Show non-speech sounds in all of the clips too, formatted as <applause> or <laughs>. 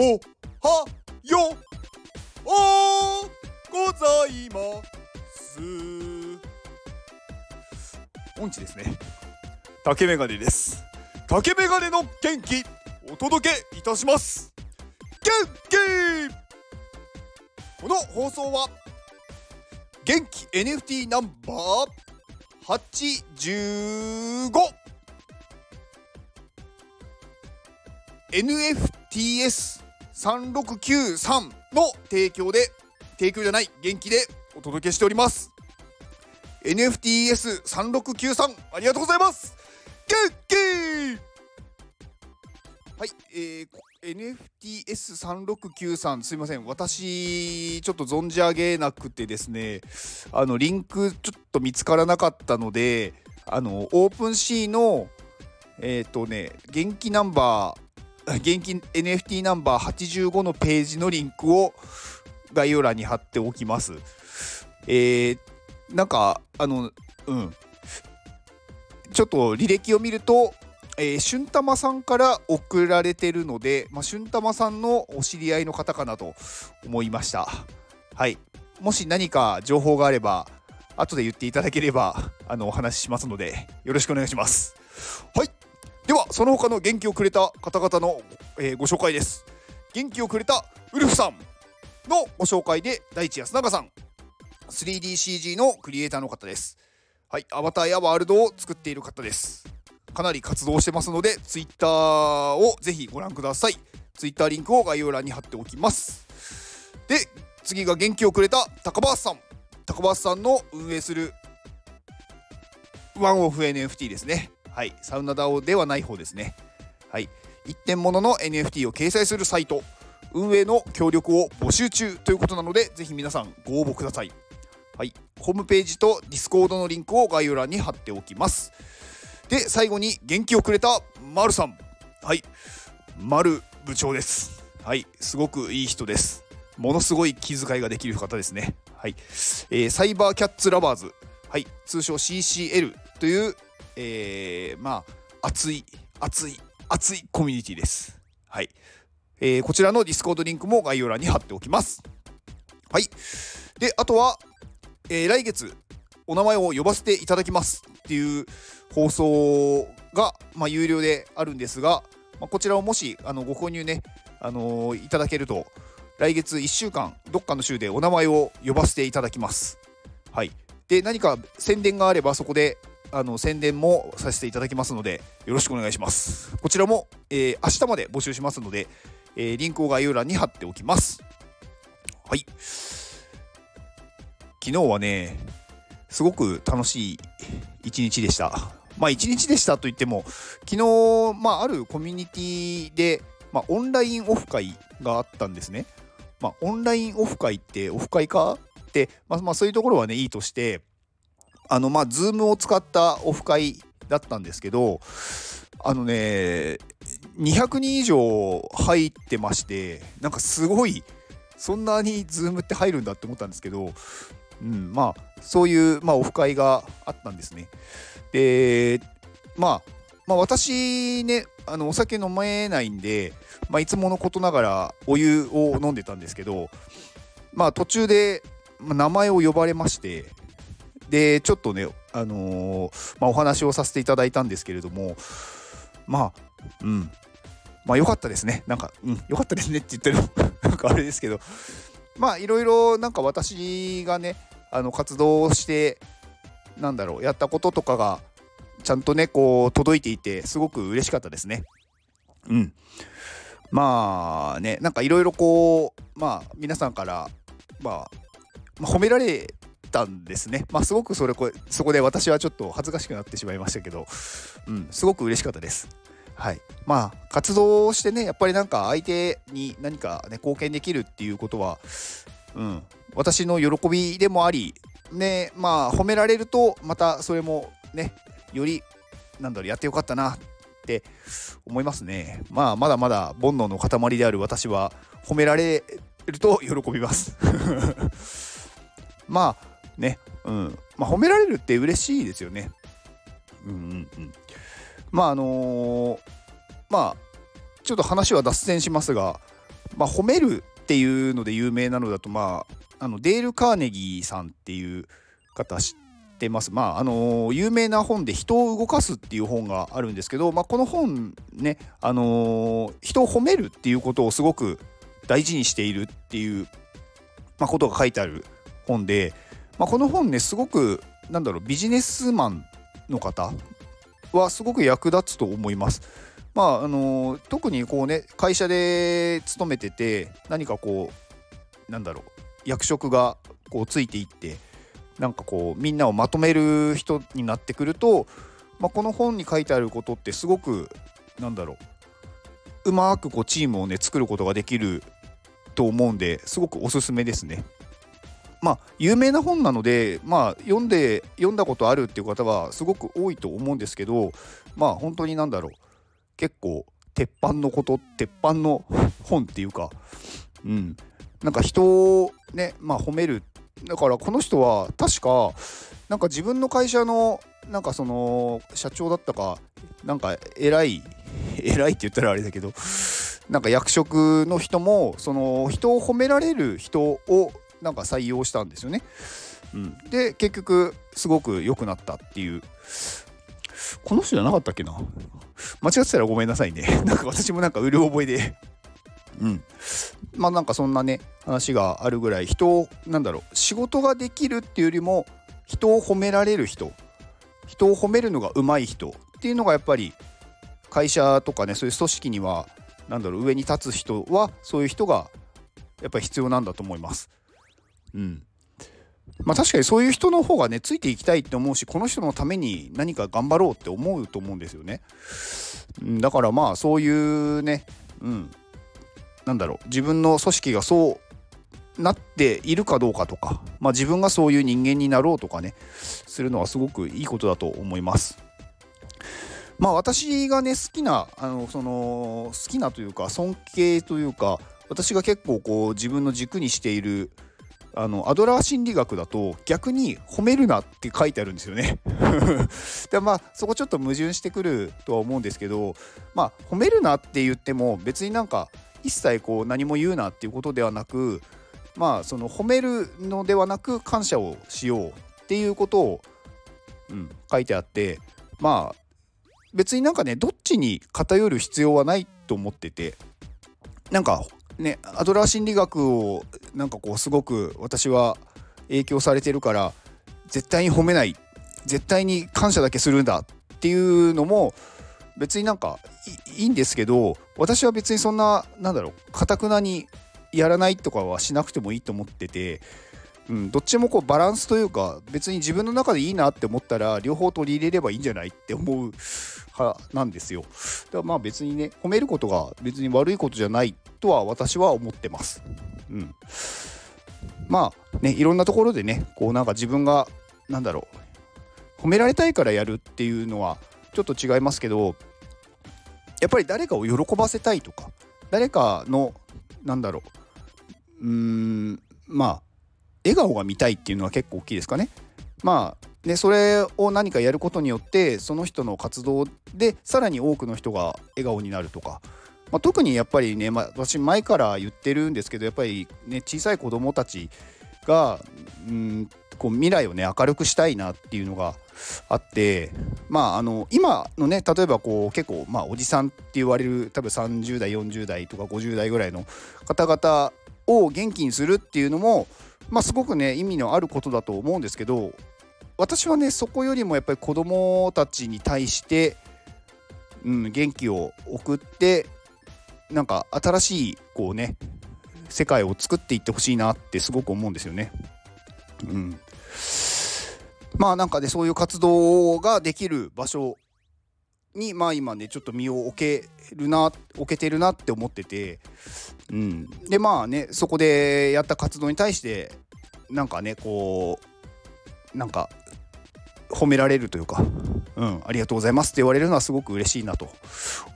おはようございます。音痴ですね。竹メガネです。竹メガネの元気お届けいたします。元気！この放送は元気 NFT ナンバー85 3693の提供で提供じゃない元気でお届けしております。NFTS3693 ありがとうございます。元気はいえー、NFTS3693 すいません。私ちょっと存じ上げなくてですねあのリンクちょっと見つからなかったのであのオープンシーのえっ、ー、とね元気ナンバー元気 NFT ナンバー85のページのリンクを概要欄に貼っておきます。えー、なんかあのうんちょっと履歴を見るとえー、俊玉さんから送られてるので、まあ、俊玉さんのお知り合いの方かなと思いました。はい。もし何か情報があれば、後で言っていただければ、あの、お話ししますので、よろしくお願いします。はい。では、その他の元気をくれた方々の、えー、ご紹介です。元気をくれたウルフさんのご紹介で、大地安永さん。3DCG のクリエイターの方です。はい。アバターやワールドを作っている方です。かなり活動してますので Twitter をぜひご覧ください Twitter リンクを概要欄に貼っておきますで次が元気をくれた高橋さん高橋さんの運営するワンオフ NFT ですねはいサウナダオではない方ですね。はい。一点物のの NFT を掲載するサイト。運営の協力を募集中ということなのでぜひ皆さんご応募ください。はい。ホームページとディスコードのリンクを概要欄に貼っておきます。で最後に元気をくれた丸さん。はい。丸部長です。はい。すごくいい人です。ものすごい気遣いができる方ですね。はい、えー、サイバーキャッツラバーズ。はい。通称 CCL という、えー、まあ熱い熱い熱いコミュニティです。はい、えー、こちらのディスコードリンクも概要欄に貼っておきます。はい。であとは、えー、来月お名前を呼ばせていただきますっていう放送が、まあ、有料であるんですが、まあ、こちらをもしあのご購入ね、あのー、いただけると来月1週間どっかの週でお名前を呼ばせていただきます。はい、で何か宣伝があればそこであの宣伝もさせていただきますのでよろしくお願いします。こちらも、えー、明日まで募集しますので、えー、リンクを概要欄に貼っておきます。はい。昨日はね、すごく楽しい一日でした。まあ一日でしたといっても、昨日、まああるコミュニティで、まあオンラインオフ会があったんですね。まあオンラインオフ会ってオフ会かって、まあまあそういうところはね、いいとして、あのまあズームを使ったオフ会だったんですけど、あのね、200人以上入ってまして、なんかすごい、そんなにズームって入るんだって思ったんですけど、うん、まあそういう、まあ、オフ会があったんですね。で、まあ、まあ、私ねあのお酒飲めないんで、まあ、いつものことながらお湯を飲んでたんですけど、まあ、途中で名前を呼ばれましてでちょっとね、あのー、まあ、お話をさせていただいたんですけれどもまあうんまあ良かったですねなんかうん良かったですねって言ってる <laughs> なんかあれですけどまあいろいろなんか私がねあの活動してなんだろうやったこととかがちゃんとねこう届いていてすごく嬉しかったですね。うん。まあねなんかいろいろこうまあ皆さんから、まあ、まあ、褒められたんですね。まあすごくそれこそこで私はちょっと恥ずかしくなってしまいましたけど、うん、すごく嬉しかったです。はい。まあ活動してねやっぱりなんか相手に何かね貢献できるっていうことは、うん、私の喜びでもあり、ね、まあ褒められるとまたそれもねよりなんだろうやってよかったなって思いますねまあまだまだ煩悩の塊である私は褒められると喜びます <laughs> まあね。うん。まあ褒められるって嬉しいですよね。うんうんうん。まああのー、まあちょっと話は脱線しますがまあ、褒めるっていうので有名なのだと、まあ、あのデール・カーネギーさんっていう方知ってます。まああの有名な本で「人を動かす」っていう本があるんですけど、まあ、この本ね、あの人を褒めるっていうことをすごく大事にしているっていう、まあ、ことが書いてある本で、まあ、この本ねすごくなんだろうビジネスマンの方はすごく役立つと思います。まああの特にこうね会社で勤めてて何かこうなんだろう役職がこうついていってなんかこうみんなをまとめる人になってくると、まあ、この本に書いてあることってすごくなんだろううまくこうチームをね作ることができると思うんですごくおすすめですね。まあ有名な本なのでまあ読んで読んだことあるっていう方はすごく多いと思うんですけどまあ本当になんだろう。結構鉄板のこと鉄板の本っていうかうん。なんか人をねまあ褒める。だからこの人は確かなんか自分の会社のなんかその社長だったかなんか偉い偉いって言ったらあれだけどなんか役職の人もその人を褒められる人をなんか採用したんですよね。うん、で結局すごく良くなったっていう。この人じゃなかったっけな？間違ってたらごめんなさいね。<laughs> なんか私もなんかうる覚えで。うん。まあなんかそんなね話があるぐらい人をなんだろう仕事ができるっていうよりも人を褒められる人。人を褒めるのが上手い人っていうのがやっぱり会社とかねそういう組織にはなんだろう上に立つ人はそういう人がやっぱり必要なんだと思います。うん。まあ確かにそういう人の方がねついていきたいって思うしこの人のために何か頑張ろうって思うと思うんですよね。だからまあそういうね、うん、なんだろう自分の組織がそうなっているかどうかとか、まあ、自分がそういう人間になろうとかねするのはすごくいいことだと思います。まあ私がね好きなあのその好きなというか尊敬というか私が結構こう自分の軸にしているあのアドラー心理学だと逆に褒めるなって書いてあるんですよね。<laughs> でまあそこちょっと矛盾してくるとは思うんですけどまあ褒めるなって言っても別になんか一切こう何も言うなっていうことではなくまあその褒めるのではなく感謝をしようっていうことを、うん、書いてあってまあ別になんかねどっちに偏る必要はないと思っててなんかねアドラー心理学をなんかこうすごく私は影響されてるから絶対に褒めない絶対に感謝だけするんだっていうのも別になんかいいんですけど私は別にそんななんだろうかたくなにやらないとかはしなくてもいいと思ってて、うん、どっちもこうバランスというか別に自分の中でいいなって思ったら両方取り入れればいいんじゃないって思う派なんですよ。だからまあ別にね褒めることが別に悪いことじゃないとは私は思ってます。うん、まあねいろんなところでねこうなんか自分がなんだろう褒められたいからやるっていうのはちょっと違いますけどやっぱり誰かを喜ばせたいとか誰かのなんだろううーんまあ笑顔が見たいっていうのは結構大きいですかね。まあねそれを何かやることによってその人の活動でさらに多くの人が笑顔になるとか、まあ、特にやっぱりね、まあ、私前から言ってるんですけどやっぱりね小さい子どもたちがうんこう未来をね明るくしたいなっていうのがあってまああの今のね例えばこう結構まあおじさんって言われる多分30代40代とか50代ぐらいの方々を元気にするっていうのもまあすごくね意味のあることだと思うんですけど私はねそこよりもやっぱり子どもたちに対して、うん、元気を送ってなんか新しいこうね世界を作っていってほしいなってすごく思うんですよね。うん、まあなんかねそういう活動ができる場所にまあ今ねちょっと身を置けるな置けてるなって思ってて、うん、でまあねそこでやった活動に対してなんかねこうなんか褒められるというか、うん、ありがとうございますって言われるのはすごく嬉しいなと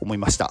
思いました。